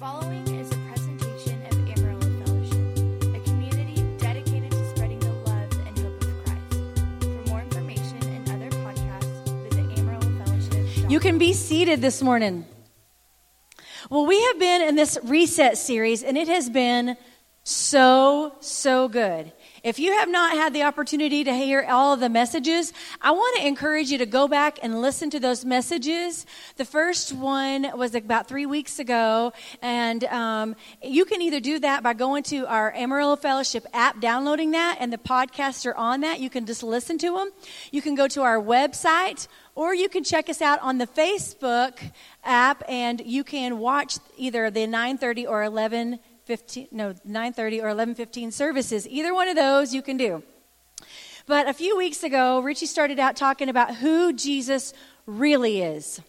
following is a presentation of Amarillo Fellowship, a community dedicated to spreading the love and hope of Christ. For more information and other podcasts, visit Amarillo Fellowship. You can be seated this morning. Well, we have been in this reset series, and it has been so, so good. If you have not had the opportunity to hear all of the messages, I want to encourage you to go back and listen to those messages. The first one was about three weeks ago, and um, you can either do that by going to our Amarillo Fellowship app, downloading that, and the podcasts are on that. You can just listen to them. You can go to our website, or you can check us out on the Facebook app, and you can watch either the 9:30 or 11 15 no 9:30 or 11:15 services. Either one of those you can do. But a few weeks ago, Richie started out talking about who Jesus really is.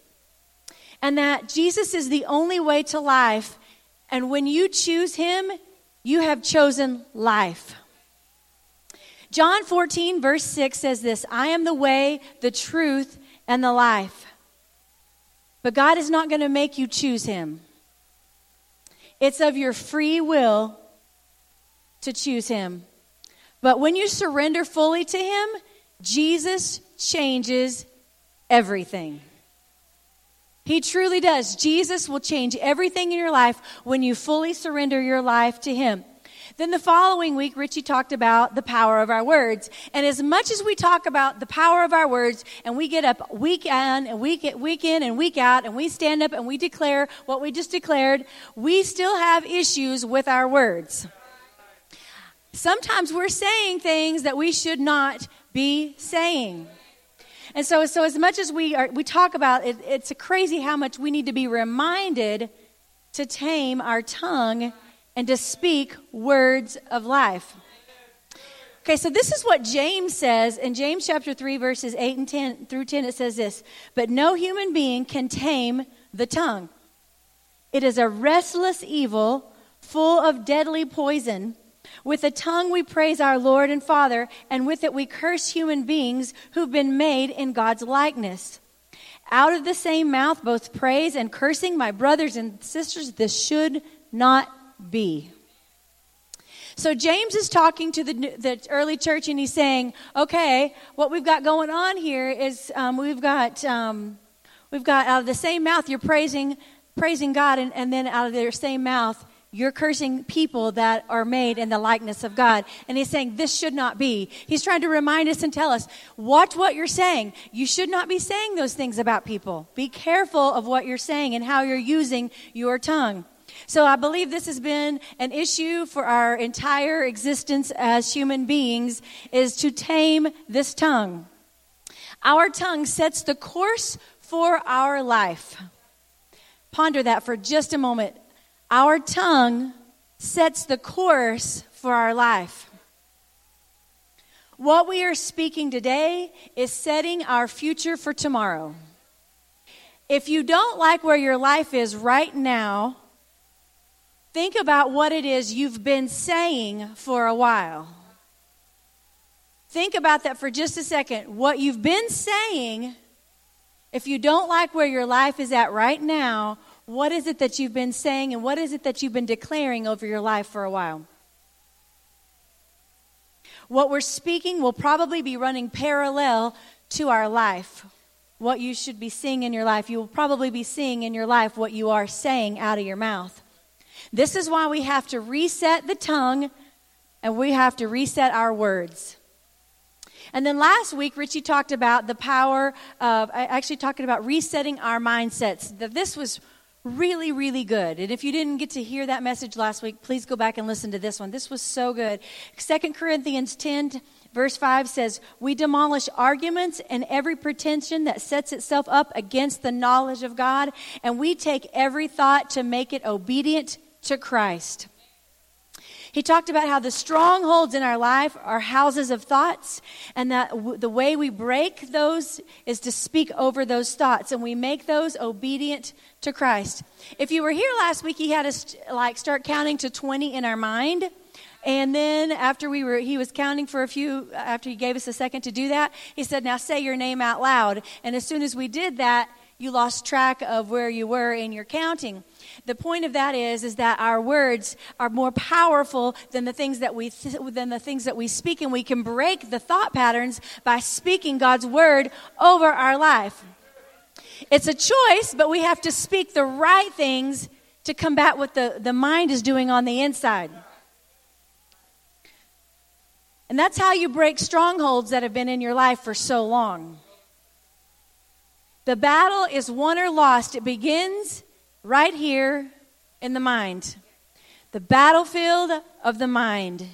And that Jesus is the only way to life, and when you choose him, you have chosen life. John 14 verse 6 says this, I am the way, the truth, and the life. But God is not going to make you choose him. It's of your free will to choose Him. But when you surrender fully to Him, Jesus changes everything. He truly does. Jesus will change everything in your life when you fully surrender your life to Him. Then the following week, Richie talked about the power of our words. And as much as we talk about the power of our words, and we get up week in and week, week in and week out, and we stand up and we declare what we just declared, we still have issues with our words. Sometimes we're saying things that we should not be saying. And so, so as much as we are, we talk about it, it's crazy how much we need to be reminded to tame our tongue and to speak words of life. Okay, so this is what James says in James chapter 3, verses 8 and 10 through 10. It says this But no human being can tame the tongue. It is a restless evil full of deadly poison. With the tongue we praise our Lord and Father, and with it we curse human beings who've been made in God's likeness. Out of the same mouth, both praise and cursing, my brothers and sisters, this should not be. So James is talking to the, the early church and he's saying, okay, what we've got going on here is um, we've got um, we've got out of the same mouth you're praising praising God, and, and then out of their same mouth you're cursing people that are made in the likeness of God. And he's saying this should not be. He's trying to remind us and tell us, watch what you're saying. You should not be saying those things about people. Be careful of what you're saying and how you're using your tongue. So I believe this has been an issue for our entire existence as human beings is to tame this tongue. Our tongue sets the course for our life. Ponder that for just a moment. Our tongue sets the course for our life. What we are speaking today is setting our future for tomorrow. If you don't like where your life is right now, Think about what it is you've been saying for a while. Think about that for just a second. What you've been saying, if you don't like where your life is at right now, what is it that you've been saying and what is it that you've been declaring over your life for a while? What we're speaking will probably be running parallel to our life. What you should be seeing in your life. You will probably be seeing in your life what you are saying out of your mouth. This is why we have to reset the tongue and we have to reset our words. And then last week, Richie talked about the power of, actually talking about resetting our mindsets. This was really, really good. And if you didn't get to hear that message last week, please go back and listen to this one. This was so good. Second Corinthians 10, verse 5 says, We demolish arguments and every pretension that sets itself up against the knowledge of God, and we take every thought to make it obedient to Christ. He talked about how the strongholds in our life are houses of thoughts, and that w- the way we break those is to speak over those thoughts, and we make those obedient to Christ. If you were here last week, he had us like start counting to 20 in our mind. And then after we were, he was counting for a few, after he gave us a second to do that, he said, now say your name out loud. And as soon as we did that, you lost track of where you were in your counting. The point of that is, is that our words are more powerful than the things that we th- than the things that we speak, and we can break the thought patterns by speaking God's word over our life. It's a choice, but we have to speak the right things to combat what the, the mind is doing on the inside. And that's how you break strongholds that have been in your life for so long. The battle is won or lost. It begins right here in the mind. The battlefield of the mind.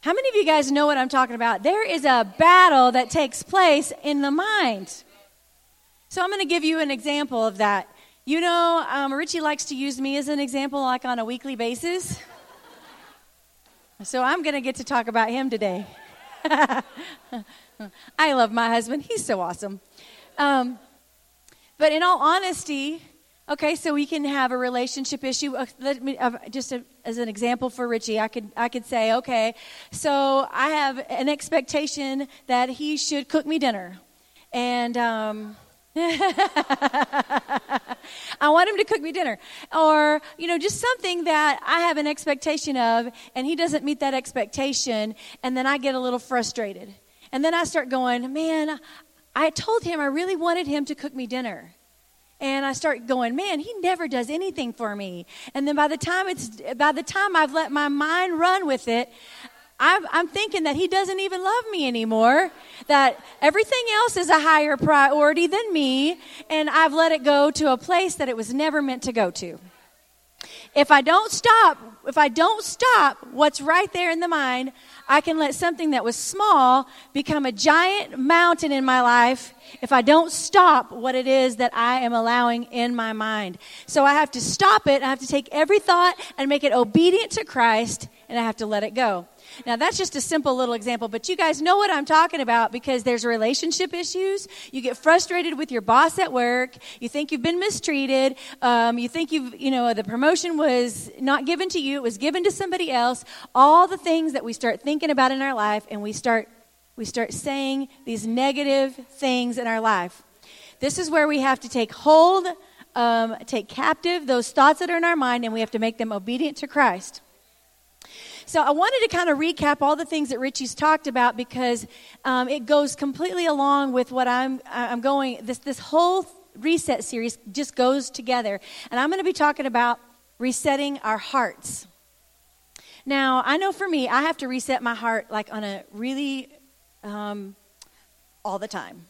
How many of you guys know what I'm talking about? There is a battle that takes place in the mind. So I'm going to give you an example of that. You know, um, Richie likes to use me as an example, like on a weekly basis. So I'm going to get to talk about him today. I love my husband, he's so awesome. Um, but in all honesty, okay, so we can have a relationship issue. Uh, let me, uh, just a, as an example for Richie, I could I could say, okay, so I have an expectation that he should cook me dinner, and um, I want him to cook me dinner. Or, you know, just something that I have an expectation of and he doesn't meet that expectation and then I get a little frustrated. And then I start going, man, I told him I really wanted him to cook me dinner. And I start going, man, he never does anything for me. And then by the time it's by the time I've let my mind run with it, I'm, I'm, thinking that he doesn't even love me anymore, that everything else is a higher priority than me, and I've let it go to a place that it was never meant to go to. If I don't stop, if I don't stop what's right there in the mind, I can let something that was small become a giant mountain in my life if I don't stop what it is that I am allowing in my mind. So I have to stop it. I have to take every thought and make it obedient to Christ, and I have to let it go. Now, that's just a simple little example, but you guys know what I'm talking about because there's relationship issues. You get frustrated with your boss at work. You think you've been mistreated. Um, you think you've, you know, the promotion was not given to you, it was given to somebody else. All the things that we start thinking about in our life, and we start, we start saying these negative things in our life. This is where we have to take hold, um, take captive those thoughts that are in our mind, and we have to make them obedient to Christ. So I wanted to kind of recap all the things that Richie's talked about because um, it goes completely along with what I'm I'm going. This this whole reset series just goes together, and I'm going to be talking about resetting our hearts. Now I know for me, I have to reset my heart like on a really um, all the time,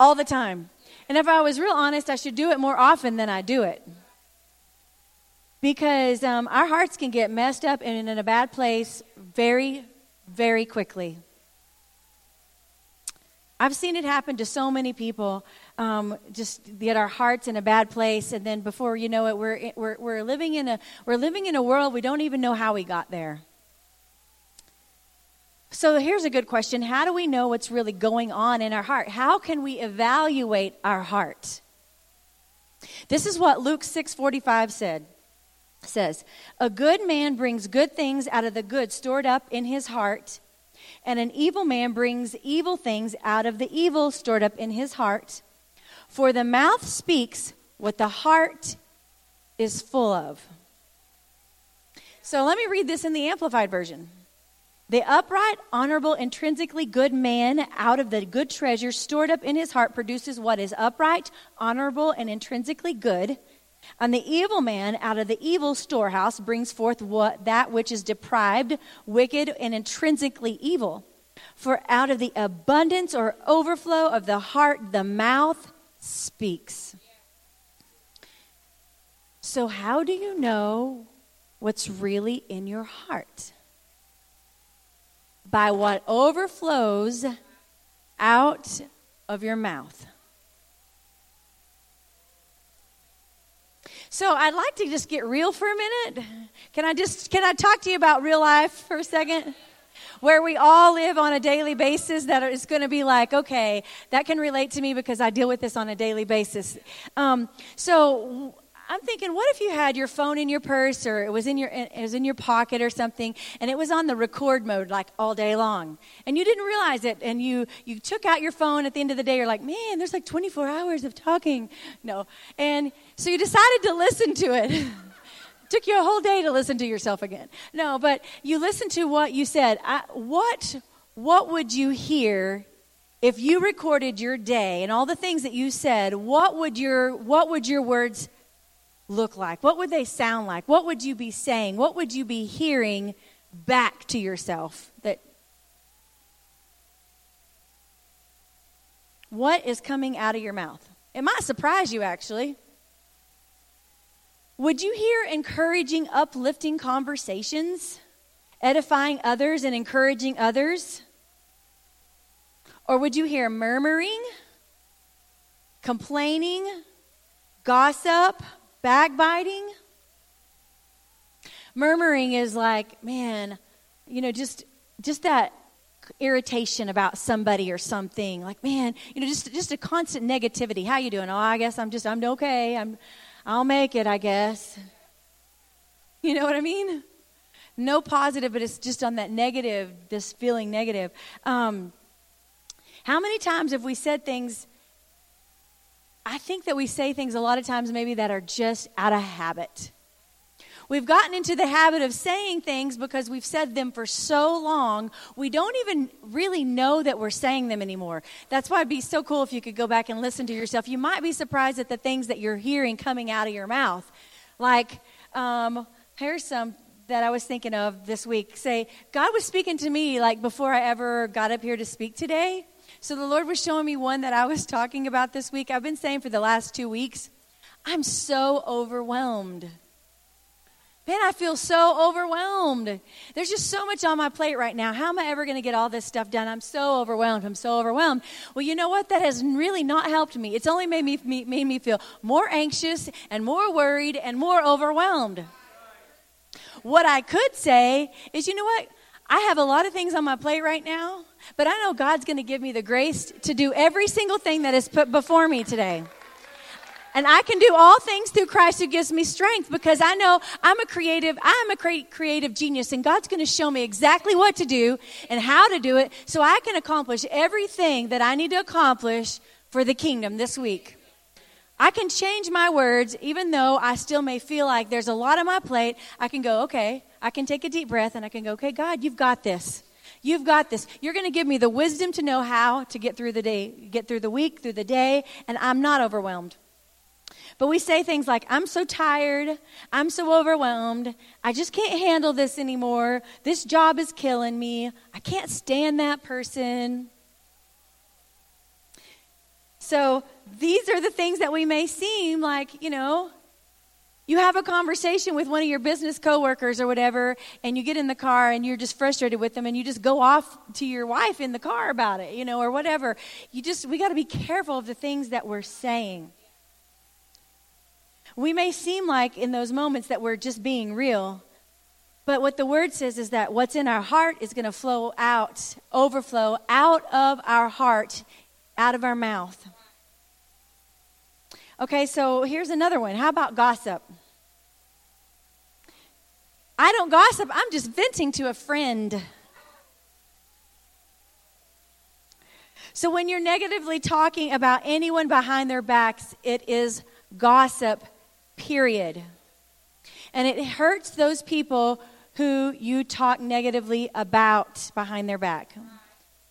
all the time. And if I was real honest, I should do it more often than I do it because um, our hearts can get messed up and in a bad place very, very quickly. I've seen it happen to so many people. Um, just get our hearts in a bad place, and then before you know it, we're, we're, we're living in a we're living in a world we don't even know how we got there. So here's a good question: How do we know what's really going on in our heart? How can we evaluate our heart? This is what Luke six forty five said says, A good man brings good things out of the good stored up in his heart, and an evil man brings evil things out of the evil stored up in his heart. For the mouth speaks what the heart is full of. So let me read this in the Amplified Version. The upright, honorable, intrinsically good man out of the good treasure stored up in his heart produces what is upright, honorable, and intrinsically good and the evil man out of the evil storehouse brings forth what, that which is deprived, wicked, and intrinsically evil. For out of the abundance or overflow of the heart, the mouth speaks. So, how do you know what's really in your heart? By what overflows out of your mouth. So I'd like to just get real for a minute. Can I just can I talk to you about real life for a second? Where we all live on a daily basis that is going to be like, okay, that can relate to me because I deal with this on a daily basis. Um, so I'm thinking, what if you had your phone in your purse or it was in your it was in your pocket or something, and it was on the record mode like all day long, and you didn't realize it, and you you took out your phone at the end of the day. You're like, man, there's like 24 hours of talking. No, and so you decided to listen to it. Took you a whole day to listen to yourself again. No, but you listened to what you said. I, what what would you hear if you recorded your day and all the things that you said? What would your what would your words look like? What would they sound like? What would you be saying? What would you be hearing back to yourself? That What is coming out of your mouth? It might surprise you actually. Would you hear encouraging, uplifting conversations, edifying others and encouraging others? Or would you hear murmuring, complaining, gossip, backbiting? Murmuring is like, man, you know, just just that irritation about somebody or something. Like, man, you know, just just a constant negativity. How you doing? Oh, I guess I'm just I'm okay. I'm I'll make it, I guess. You know what I mean? No positive, but it's just on that negative, this feeling negative. Um, how many times have we said things? I think that we say things a lot of times maybe that are just out of habit. We've gotten into the habit of saying things because we've said them for so long, we don't even really know that we're saying them anymore. That's why it'd be so cool if you could go back and listen to yourself. You might be surprised at the things that you're hearing coming out of your mouth. Like, um, here's some that I was thinking of this week. Say, God was speaking to me like before I ever got up here to speak today. So the Lord was showing me one that I was talking about this week. I've been saying for the last two weeks, I'm so overwhelmed. Man, I feel so overwhelmed. There's just so much on my plate right now. How am I ever going to get all this stuff done? I'm so overwhelmed. I'm so overwhelmed. Well, you know what? That has really not helped me. It's only made me, made me feel more anxious and more worried and more overwhelmed. What I could say is, you know what? I have a lot of things on my plate right now. But I know God's going to give me the grace to do every single thing that is put before me today. And I can do all things through Christ who gives me strength because I know I'm a creative, I'm a creative genius and God's going to show me exactly what to do and how to do it so I can accomplish everything that I need to accomplish for the kingdom this week. I can change my words even though I still may feel like there's a lot on my plate. I can go, okay, I can take a deep breath and I can go, okay, God, you've got this. You've got this. You're going to give me the wisdom to know how to get through the day, get through the week, through the day, and I'm not overwhelmed. But we say things like, I'm so tired. I'm so overwhelmed. I just can't handle this anymore. This job is killing me. I can't stand that person. So these are the things that we may seem like, you know, you have a conversation with one of your business coworkers or whatever, and you get in the car and you're just frustrated with them, and you just go off to your wife in the car about it, you know, or whatever. You just, we got to be careful of the things that we're saying. We may seem like in those moments that we're just being real, but what the word says is that what's in our heart is going to flow out, overflow out of our heart, out of our mouth. Okay, so here's another one. How about gossip? I don't gossip, I'm just venting to a friend. So when you're negatively talking about anyone behind their backs, it is gossip, period. And it hurts those people who you talk negatively about behind their back.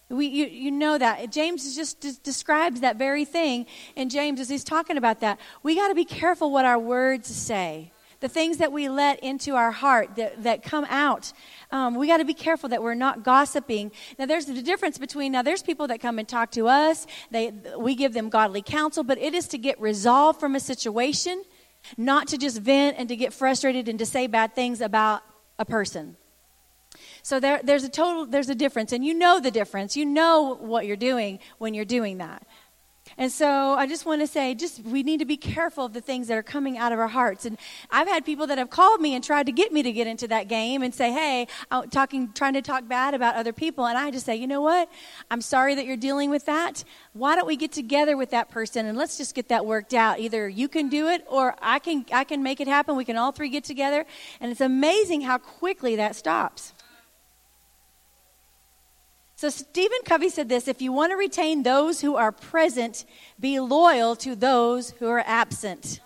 We, you, you know that. James just describes that very thing. And James, as he's talking about that, we got to be careful what our words say. The things that we let into our heart that, that come out. Um, we got to be careful that we're not gossiping. Now, there's the difference between, now, there's people that come and talk to us. They, we give them godly counsel, but it is to get resolved from a situation, not to just vent and to get frustrated and to say bad things about a person. So there, there's a total, there's a difference, and you know the difference. You know what you're doing when you're doing that. And so I just want to say, just we need to be careful of the things that are coming out of our hearts. And I've had people that have called me and tried to get me to get into that game and say, "Hey, I'm talking, trying to talk bad about other people," and I just say, "You know what? I'm sorry that you're dealing with that. Why don't we get together with that person and let's just get that worked out? Either you can do it or I can, I can make it happen. We can all three get together." And it's amazing how quickly that stops. So Stephen Covey said this if you want to retain those who are present, be loyal to those who are absent.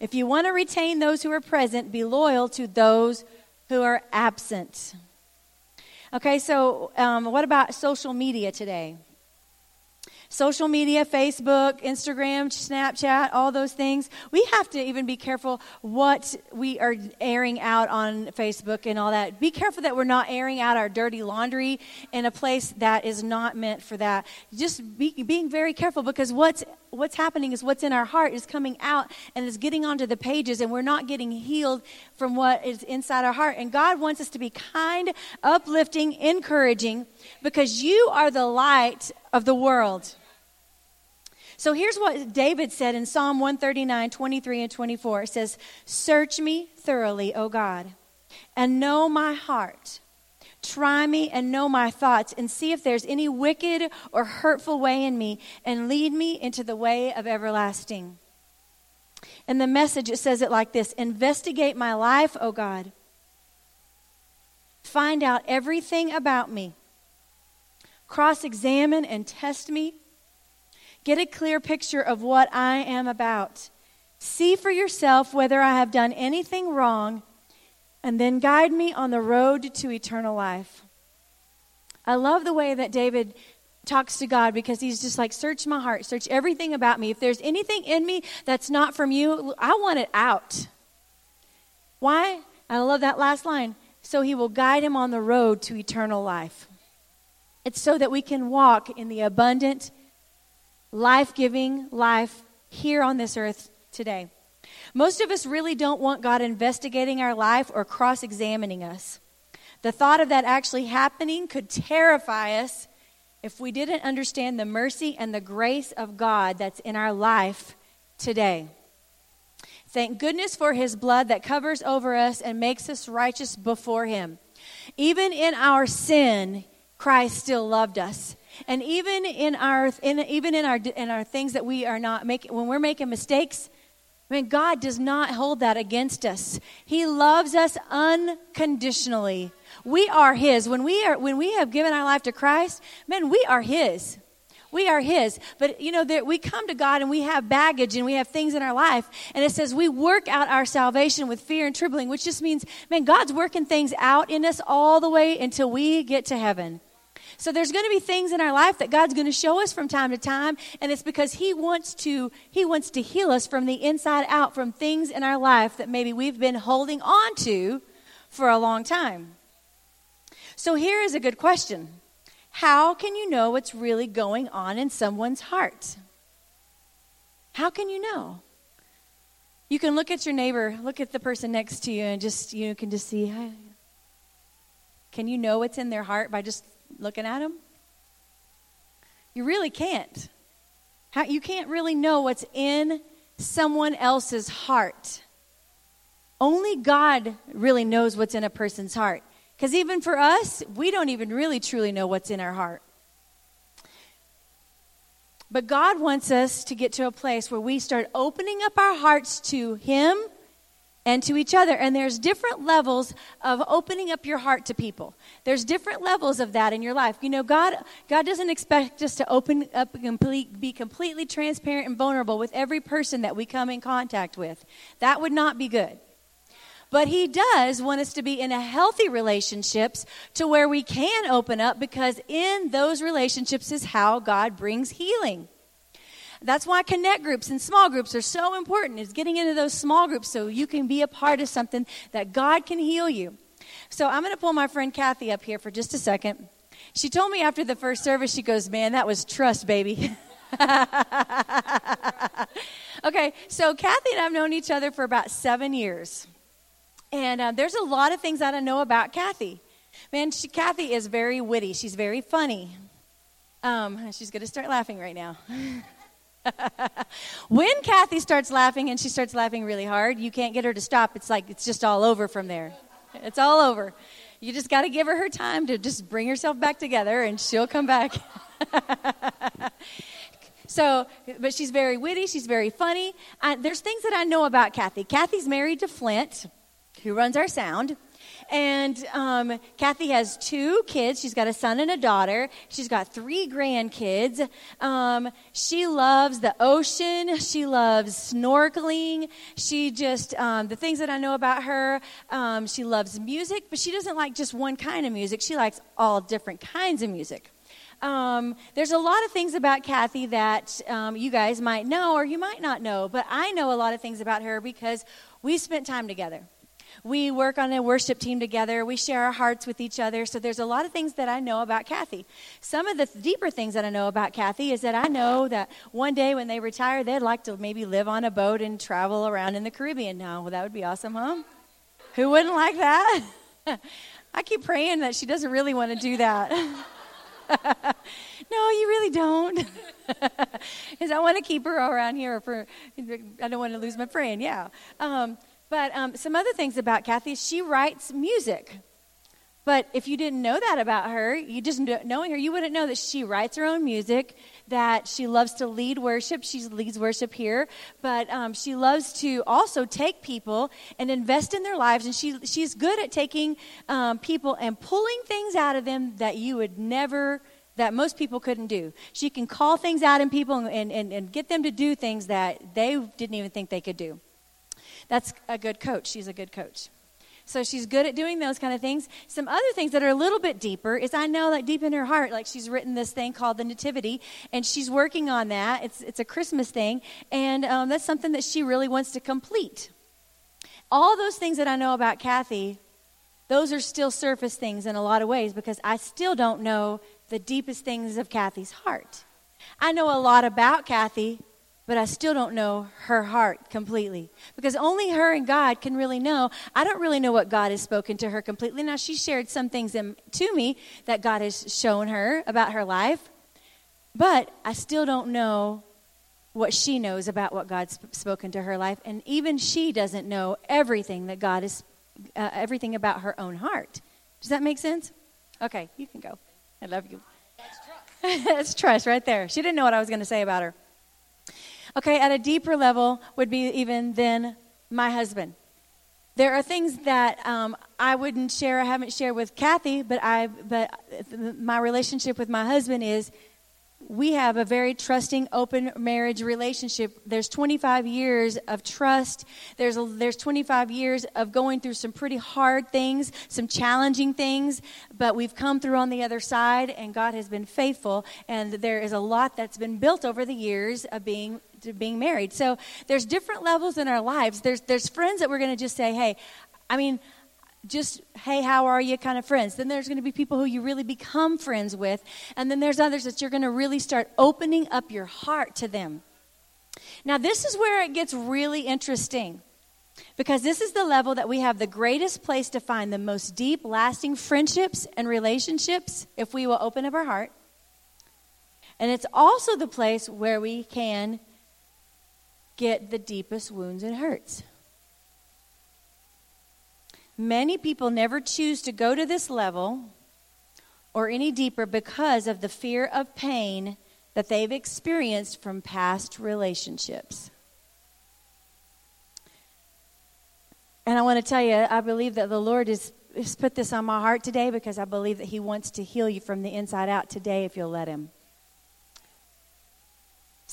If you want to retain those who are present, be loyal to those who are absent. Okay, so um, what about social media today? Social media, Facebook, Instagram, Snapchat, all those things. We have to even be careful what we are airing out on Facebook and all that. Be careful that we're not airing out our dirty laundry in a place that is not meant for that. Just be, being very careful because what's what's happening is what's in our heart is coming out and is getting onto the pages and we're not getting healed from what is inside our heart and god wants us to be kind uplifting encouraging because you are the light of the world so here's what David said in Psalm 139, 23, and 24. It says, Search me thoroughly, O God, and know my heart. Try me and know my thoughts, and see if there's any wicked or hurtful way in me, and lead me into the way of everlasting. In the message, it says it like this Investigate my life, O God. Find out everything about me. Cross examine and test me Get a clear picture of what I am about. See for yourself whether I have done anything wrong, and then guide me on the road to eternal life. I love the way that David talks to God because he's just like, Search my heart, search everything about me. If there's anything in me that's not from you, I want it out. Why? I love that last line. So he will guide him on the road to eternal life. It's so that we can walk in the abundant life giving life here on this earth today. Most of us really don't want God investigating our life or cross examining us. The thought of that actually happening could terrify us if we didn't understand the mercy and the grace of God that's in our life today. Thank goodness for his blood that covers over us and makes us righteous before him. Even in our sin, Christ still loved us. And even in our in, even in our in our things that we are not making when we're making mistakes, I mean God does not hold that against us. He loves us unconditionally. We are his. When we are when we have given our life to Christ, man, we are his. We are His. But, you know, there, we come to God and we have baggage and we have things in our life. And it says we work out our salvation with fear and trembling, which just means, man, God's working things out in us all the way until we get to heaven. So there's going to be things in our life that God's going to show us from time to time, and it's because He wants to He wants to heal us from the inside out from things in our life that maybe we've been holding on to for a long time. So here is a good question. How can you know what's really going on in someone's heart? How can you know? You can look at your neighbor, look at the person next to you, and just you can just see. Can you know what's in their heart by just looking at them? You really can't. How, you can't really know what's in someone else's heart. Only God really knows what's in a person's heart. Because even for us, we don't even really truly know what's in our heart. But God wants us to get to a place where we start opening up our hearts to Him and to each other. And there's different levels of opening up your heart to people. There's different levels of that in your life. You know, God God doesn't expect us to open up and complete, be completely transparent and vulnerable with every person that we come in contact with. That would not be good. But he does want us to be in a healthy relationships to where we can open up because in those relationships is how God brings healing. That's why connect groups and small groups are so important, is getting into those small groups so you can be a part of something that God can heal you. So I'm going to pull my friend Kathy up here for just a second. She told me after the first service, she goes, Man, that was trust, baby. okay, so Kathy and I have known each other for about seven years. And uh, there's a lot of things I don't know about Kathy. Man, she, Kathy is very witty. She's very funny. Um, she's going to start laughing right now. when Kathy starts laughing and she starts laughing really hard, you can't get her to stop. It's like it's just all over from there. It's all over. You just got to give her her time to just bring herself back together and she'll come back. so, but she's very witty, she's very funny. Uh, there's things that I know about Kathy. Kathy's married to Flint, who runs our sound. And um, Kathy has two kids. She's got a son and a daughter. She's got three grandkids. Um, she loves the ocean. She loves snorkeling. She just, um, the things that I know about her, um, she loves music, but she doesn't like just one kind of music. She likes all different kinds of music. Um, there's a lot of things about Kathy that um, you guys might know or you might not know, but I know a lot of things about her because we spent time together. We work on a worship team together. We share our hearts with each other. So there's a lot of things that I know about Kathy. Some of the deeper things that I know about Kathy is that I know that one day when they retire, they'd like to maybe live on a boat and travel around in the Caribbean now. Well, that would be awesome, huh? Who wouldn't like that? I keep praying that she doesn't really want to do that. no, you really don't. Because I want to keep her around here for, I don't want to lose my friend, yeah. Um, but um, some other things about Kathy is she writes music. But if you didn't know that about her, you just knowing her, you wouldn't know that she writes her own music, that she loves to lead worship. She leads worship here, but um, she loves to also take people and invest in their lives. And she she's good at taking um, people and pulling things out of them that you would never. That most people couldn't do. She can call things out in people and, and, and get them to do things that they didn't even think they could do. That's a good coach. She's a good coach. So she's good at doing those kind of things. Some other things that are a little bit deeper is I know that deep in her heart, like she's written this thing called the Nativity, and she's working on that. It's it's a Christmas thing, and um, that's something that she really wants to complete. All those things that I know about Kathy, those are still surface things in a lot of ways because I still don't know the deepest things of Kathy's heart. I know a lot about Kathy, but I still don't know her heart completely because only her and God can really know. I don't really know what God has spoken to her completely. Now, she shared some things in, to me that God has shown her about her life, but I still don't know what she knows about what God's spoken to her life, and even she doesn't know everything that God is, uh, everything about her own heart. Does that make sense? Okay, you can go. I love you. That's trust. That's trust right there. She didn't know what I was going to say about her. Okay, at a deeper level would be even then my husband. There are things that um, I wouldn't share. I haven't shared with Kathy, but I. But my relationship with my husband is we have a very trusting, open marriage relationship. There's 25 years of trust. There's, there's 25 years of going through some pretty hard things, some challenging things, but we've come through on the other side, and God has been faithful. And there is a lot that's been built over the years of being being married. So there's different levels in our lives. There's there's friends that we're going to just say, hey, I mean, just hey how are you kind of friends then there's going to be people who you really become friends with and then there's others that you're going to really start opening up your heart to them now this is where it gets really interesting because this is the level that we have the greatest place to find the most deep lasting friendships and relationships if we will open up our heart and it's also the place where we can get the deepest wounds and hurts Many people never choose to go to this level or any deeper because of the fear of pain that they've experienced from past relationships. And I want to tell you, I believe that the Lord has, has put this on my heart today because I believe that He wants to heal you from the inside out today if you'll let Him.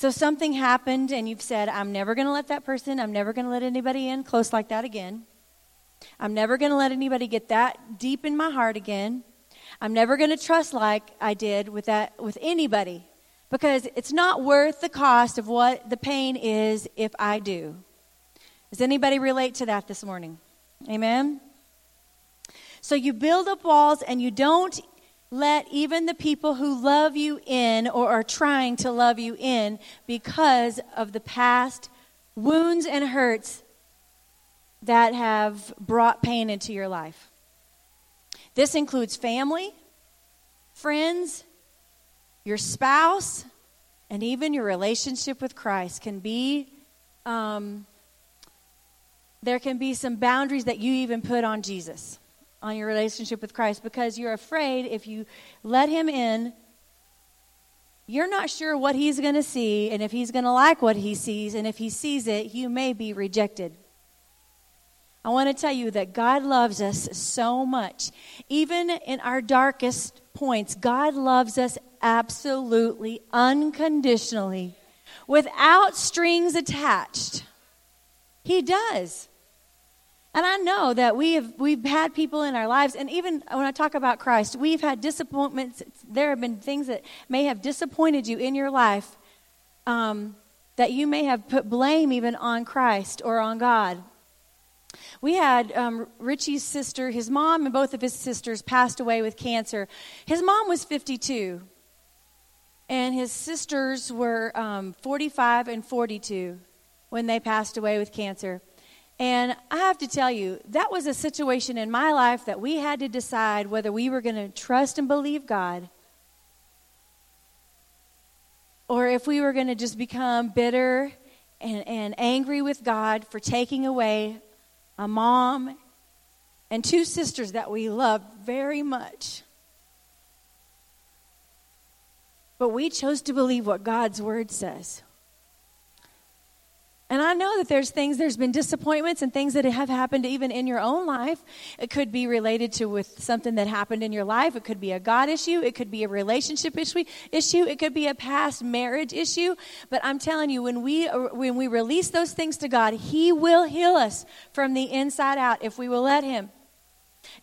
So something happened, and you've said, I'm never going to let that person, I'm never going to let anybody in close like that again. I'm never going to let anybody get that deep in my heart again. I'm never going to trust like I did with that with anybody because it's not worth the cost of what the pain is if I do. Does anybody relate to that this morning? Amen. So you build up walls and you don't let even the people who love you in or are trying to love you in because of the past wounds and hurts that have brought pain into your life. This includes family, friends, your spouse, and even your relationship with Christ can be. Um, there can be some boundaries that you even put on Jesus, on your relationship with Christ, because you're afraid if you let him in, you're not sure what he's going to see and if he's going to like what he sees, and if he sees it, you may be rejected. I want to tell you that God loves us so much. Even in our darkest points, God loves us absolutely, unconditionally, without strings attached. He does. And I know that we have we've had people in our lives, and even when I talk about Christ, we've had disappointments. There have been things that may have disappointed you in your life, um, that you may have put blame even on Christ or on God. We had um, Richie's sister, his mom, and both of his sisters passed away with cancer. His mom was 52, and his sisters were um, 45 and 42 when they passed away with cancer. And I have to tell you, that was a situation in my life that we had to decide whether we were going to trust and believe God or if we were going to just become bitter and, and angry with God for taking away a mom and two sisters that we loved very much. But we chose to believe what God's word says. And I know that there's things, there's been disappointments and things that have happened even in your own life. It could be related to with something that happened in your life. It could be a God issue. It could be a relationship issue. It could be a past marriage issue. But I'm telling you, when we, when we release those things to God, He will heal us from the inside out if we will let Him.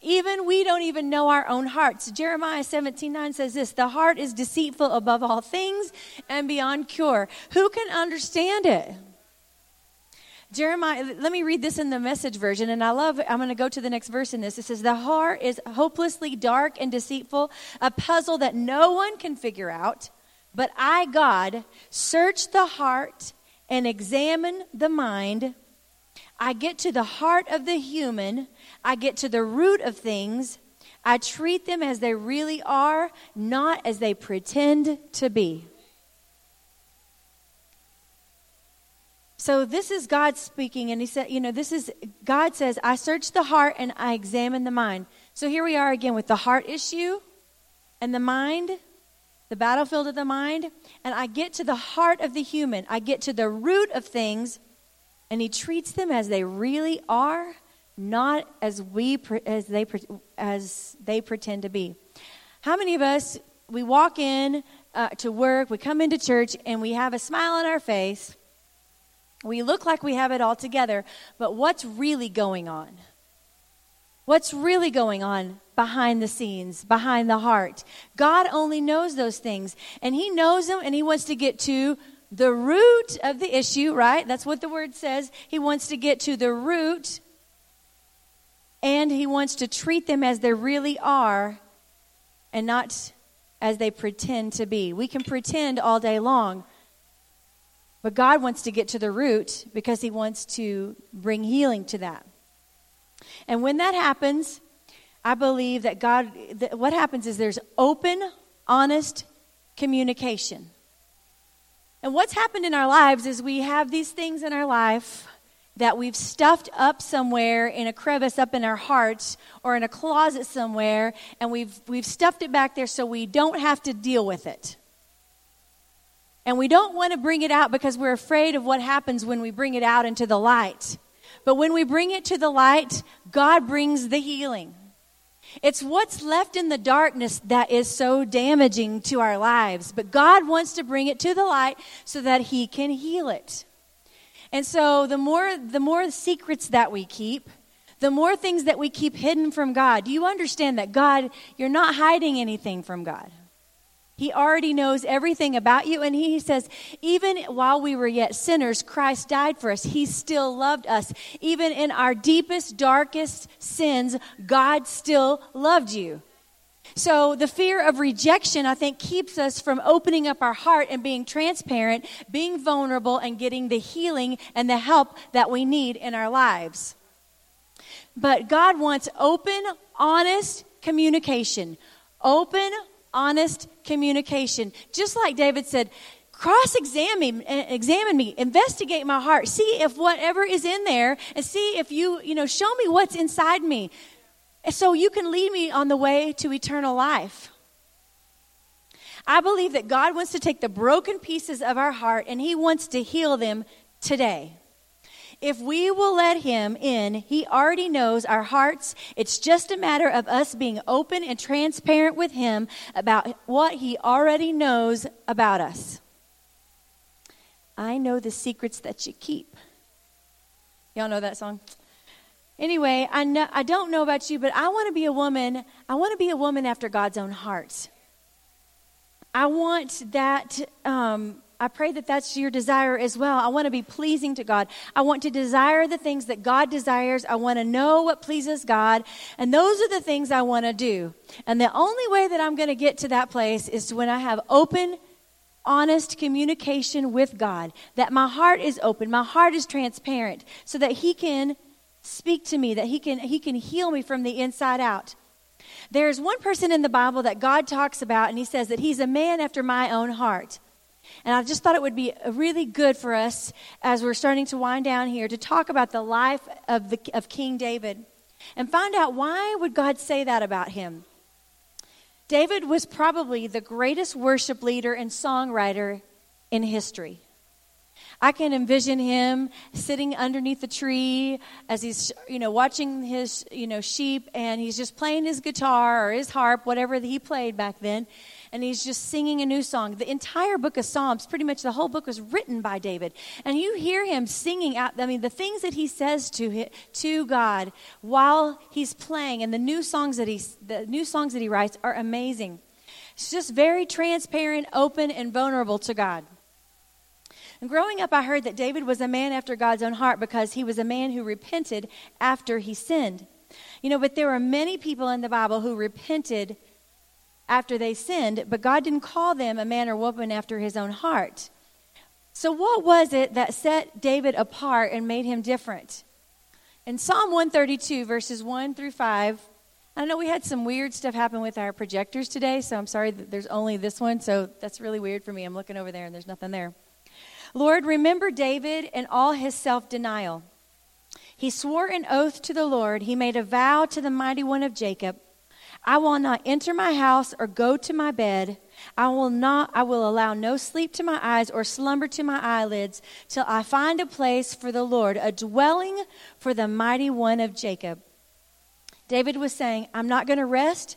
Even we don't even know our own hearts. Jeremiah 17 9 says this The heart is deceitful above all things and beyond cure. Who can understand it? Jeremiah, let me read this in the message version, and I love, I'm going to go to the next verse in this. It says, The heart is hopelessly dark and deceitful, a puzzle that no one can figure out. But I, God, search the heart and examine the mind. I get to the heart of the human, I get to the root of things. I treat them as they really are, not as they pretend to be. So this is God speaking, and He said, you know, this is God says, I search the heart and I examine the mind. So here we are again with the heart issue and the mind, the battlefield of the mind, and I get to the heart of the human. I get to the root of things, and He treats them as they really are, not as we as they as they pretend to be. How many of us we walk in uh, to work, we come into church, and we have a smile on our face we look like we have it all together, but what's really going on? What's really going on behind the scenes, behind the heart? God only knows those things, and He knows them, and He wants to get to the root of the issue, right? That's what the word says. He wants to get to the root, and He wants to treat them as they really are and not as they pretend to be. We can pretend all day long, but God wants to get to the root because He wants to bring healing to that. And when that happens, I believe that God, that what happens is there's open, honest communication. And what's happened in our lives is we have these things in our life that we've stuffed up somewhere in a crevice up in our hearts or in a closet somewhere, and we've, we've stuffed it back there so we don't have to deal with it. And we don't want to bring it out because we're afraid of what happens when we bring it out into the light. But when we bring it to the light, God brings the healing. It's what's left in the darkness that is so damaging to our lives. But God wants to bring it to the light so that He can heal it. And so the more, the more secrets that we keep, the more things that we keep hidden from God. Do you understand that God, you're not hiding anything from God? He already knows everything about you. And he says, even while we were yet sinners, Christ died for us. He still loved us. Even in our deepest, darkest sins, God still loved you. So the fear of rejection, I think, keeps us from opening up our heart and being transparent, being vulnerable, and getting the healing and the help that we need in our lives. But God wants open, honest communication. Open, honest communication. Just like David said, cross examine eh, examine me investigate my heart see if whatever is in there and see if you you know show me what's inside me eh, so you can lead me on the way to eternal life i believe that god wants to take the broken pieces of our heart and he wants to heal them today if we will let Him in, He already knows our hearts. It's just a matter of us being open and transparent with Him about what He already knows about us. I know the secrets that you keep. Y'all know that song? Anyway, I, know, I don't know about you, but I want to be a woman. I want to be a woman after God's own heart. I want that um, I pray that that's your desire as well. I want to be pleasing to God. I want to desire the things that God desires. I want to know what pleases God. And those are the things I want to do. And the only way that I'm going to get to that place is when I have open, honest communication with God. That my heart is open, my heart is transparent, so that He can speak to me, that He can, he can heal me from the inside out. There's one person in the Bible that God talks about, and He says that He's a man after my own heart. And I just thought it would be really good for us as we're starting to wind down here to talk about the life of, the, of King David and find out why would God say that about him. David was probably the greatest worship leader and songwriter in history. I can envision him sitting underneath the tree as he's, you know, watching his, you know, sheep and he's just playing his guitar or his harp, whatever he played back then and he's just singing a new song. The entire book of Psalms, pretty much the whole book was written by David. And you hear him singing out, I mean, the things that he says to, to God while he's playing and the new songs that he, the new songs that he writes are amazing. It's just very transparent, open, and vulnerable to God. And growing up, I heard that David was a man after God's own heart because he was a man who repented after he sinned. You know, but there are many people in the Bible who repented after they sinned, but God didn't call them a man or woman after his own heart. So, what was it that set David apart and made him different? In Psalm 132, verses 1 through 5, I know we had some weird stuff happen with our projectors today, so I'm sorry that there's only this one, so that's really weird for me. I'm looking over there and there's nothing there. Lord, remember David and all his self denial. He swore an oath to the Lord, he made a vow to the mighty one of Jacob. I will not enter my house or go to my bed. I will not I will allow no sleep to my eyes or slumber to my eyelids till I find a place for the Lord, a dwelling for the mighty one of Jacob. David was saying, I'm not going to rest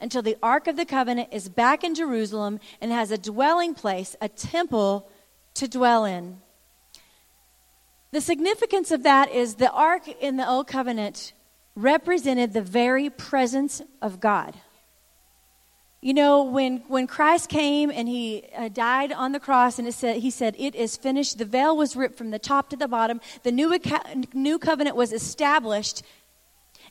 until the ark of the covenant is back in Jerusalem and has a dwelling place, a temple to dwell in. The significance of that is the ark in the old covenant represented the very presence of God. You know, when, when Christ came and he uh, died on the cross, and it said, he said, It is finished. The veil was ripped from the top to the bottom. The new, new covenant was established.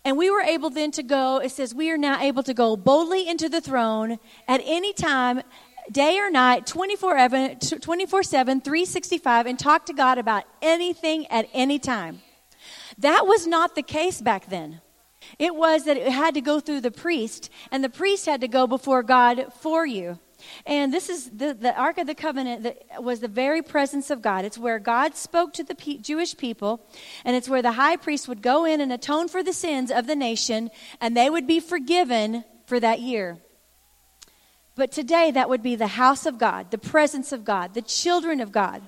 And we were able then to go, it says, we are now able to go boldly into the throne at any time, day or night, 24 7, 365, and talk to God about anything at any time. That was not the case back then. It was that it had to go through the priest, and the priest had to go before God for you. And this is the, the Ark of the Covenant that was the very presence of God. It's where God spoke to the P- Jewish people, and it's where the high priest would go in and atone for the sins of the nation, and they would be forgiven for that year. But today, that would be the house of God, the presence of God, the children of God.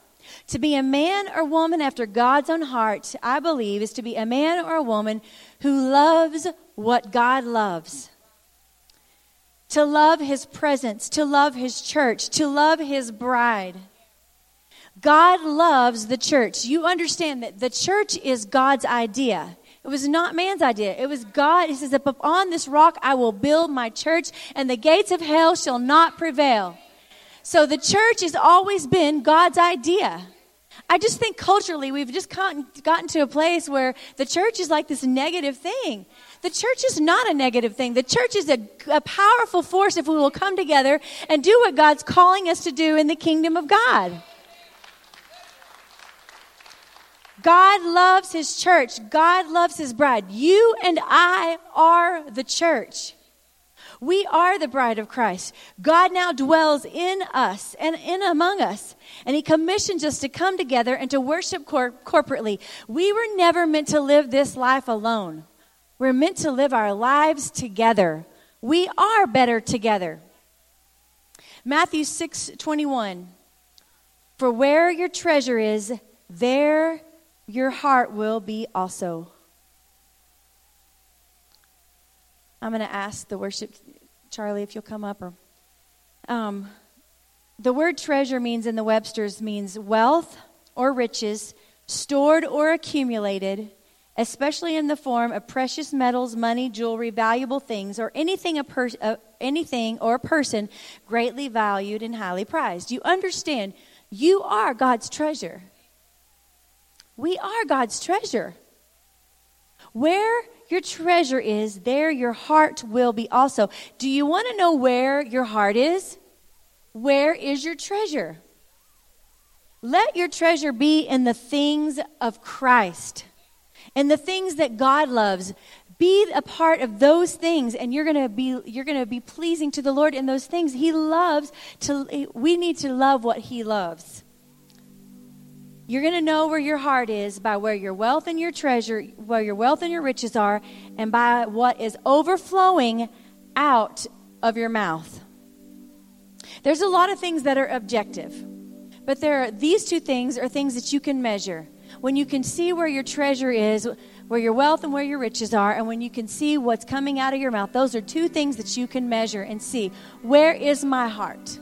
To be a man or woman after God's own heart, I believe, is to be a man or a woman who loves what God loves. To love his presence, to love his church, to love his bride. God loves the church. You understand that the church is God's idea. It was not man's idea. It was God. He says, Upon this rock I will build my church, and the gates of hell shall not prevail. So the church has always been God's idea. I just think culturally we've just gotten, to a place where the church is like this negative thing. The church is not a negative thing. The church is a, a powerful force if we will come together and do what God's calling us to do in the kingdom of God. God loves his church. God loves his bride. You and I are the church. We are the bride of Christ. God now dwells in us and in among us. And He commissions us to come together and to worship cor- corporately. We were never meant to live this life alone. We're meant to live our lives together. We are better together. Matthew 6 21. For where your treasure is, there your heart will be also. I'm going to ask the worship, Charlie, if you'll come up. Or, um, the word treasure means in the Webster's means wealth or riches, stored or accumulated, especially in the form of precious metals, money, jewelry, valuable things, or anything a per, uh, anything or a person greatly valued and highly prized. You understand, you are God's treasure. We are God's treasure. Where your treasure is, there your heart will be also. Do you want to know where your heart is? Where is your treasure? Let your treasure be in the things of Christ and the things that God loves. Be a part of those things and you're going to be you're going to be pleasing to the Lord in those things. He loves to we need to love what he loves. You're going to know where your heart is by where your wealth and your treasure, where your wealth and your riches are, and by what is overflowing out of your mouth. There's a lot of things that are objective, but there are these two things are things that you can measure. When you can see where your treasure is, where your wealth and where your riches are, and when you can see what's coming out of your mouth, those are two things that you can measure and see. Where is my heart?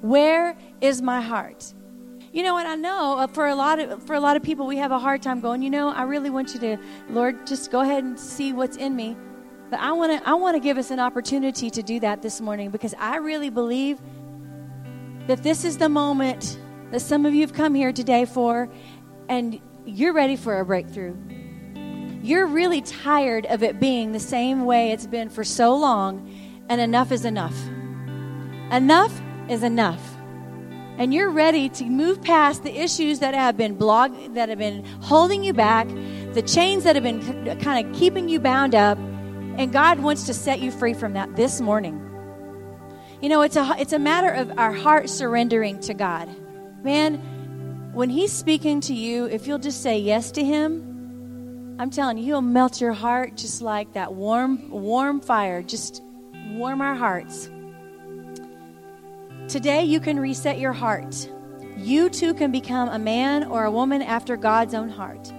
Where is my heart? You know what? I know uh, for a lot of for a lot of people, we have a hard time going. You know, I really want you to, Lord, just go ahead and see what's in me. But I want to I want to give us an opportunity to do that this morning because I really believe that this is the moment that some of you have come here today for, and you're ready for a breakthrough. You're really tired of it being the same way it's been for so long, and enough is enough. Enough is enough and you're ready to move past the issues that have been blog that have been holding you back, the chains that have been kind of keeping you bound up, and God wants to set you free from that this morning. You know, it's a it's a matter of our heart surrendering to God. Man, when he's speaking to you, if you'll just say yes to him, I'm telling you, he'll melt your heart just like that warm warm fire, just warm our hearts. Today, you can reset your heart. You too can become a man or a woman after God's own heart.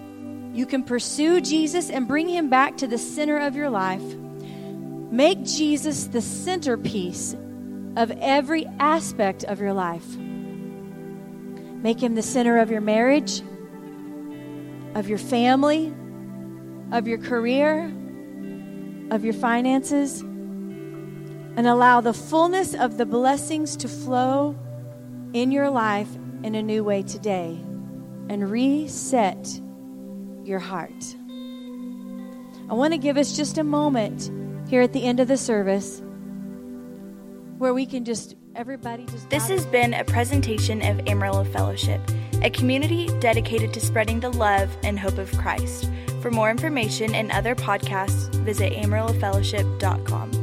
You can pursue Jesus and bring him back to the center of your life. Make Jesus the centerpiece of every aspect of your life. Make him the center of your marriage, of your family, of your career, of your finances and allow the fullness of the blessings to flow in your life in a new way today and reset your heart. I want to give us just a moment here at the end of the service where we can just everybody just This has been a presentation of Amarillo Fellowship, a community dedicated to spreading the love and hope of Christ. For more information and other podcasts, visit amarillofellowship.com.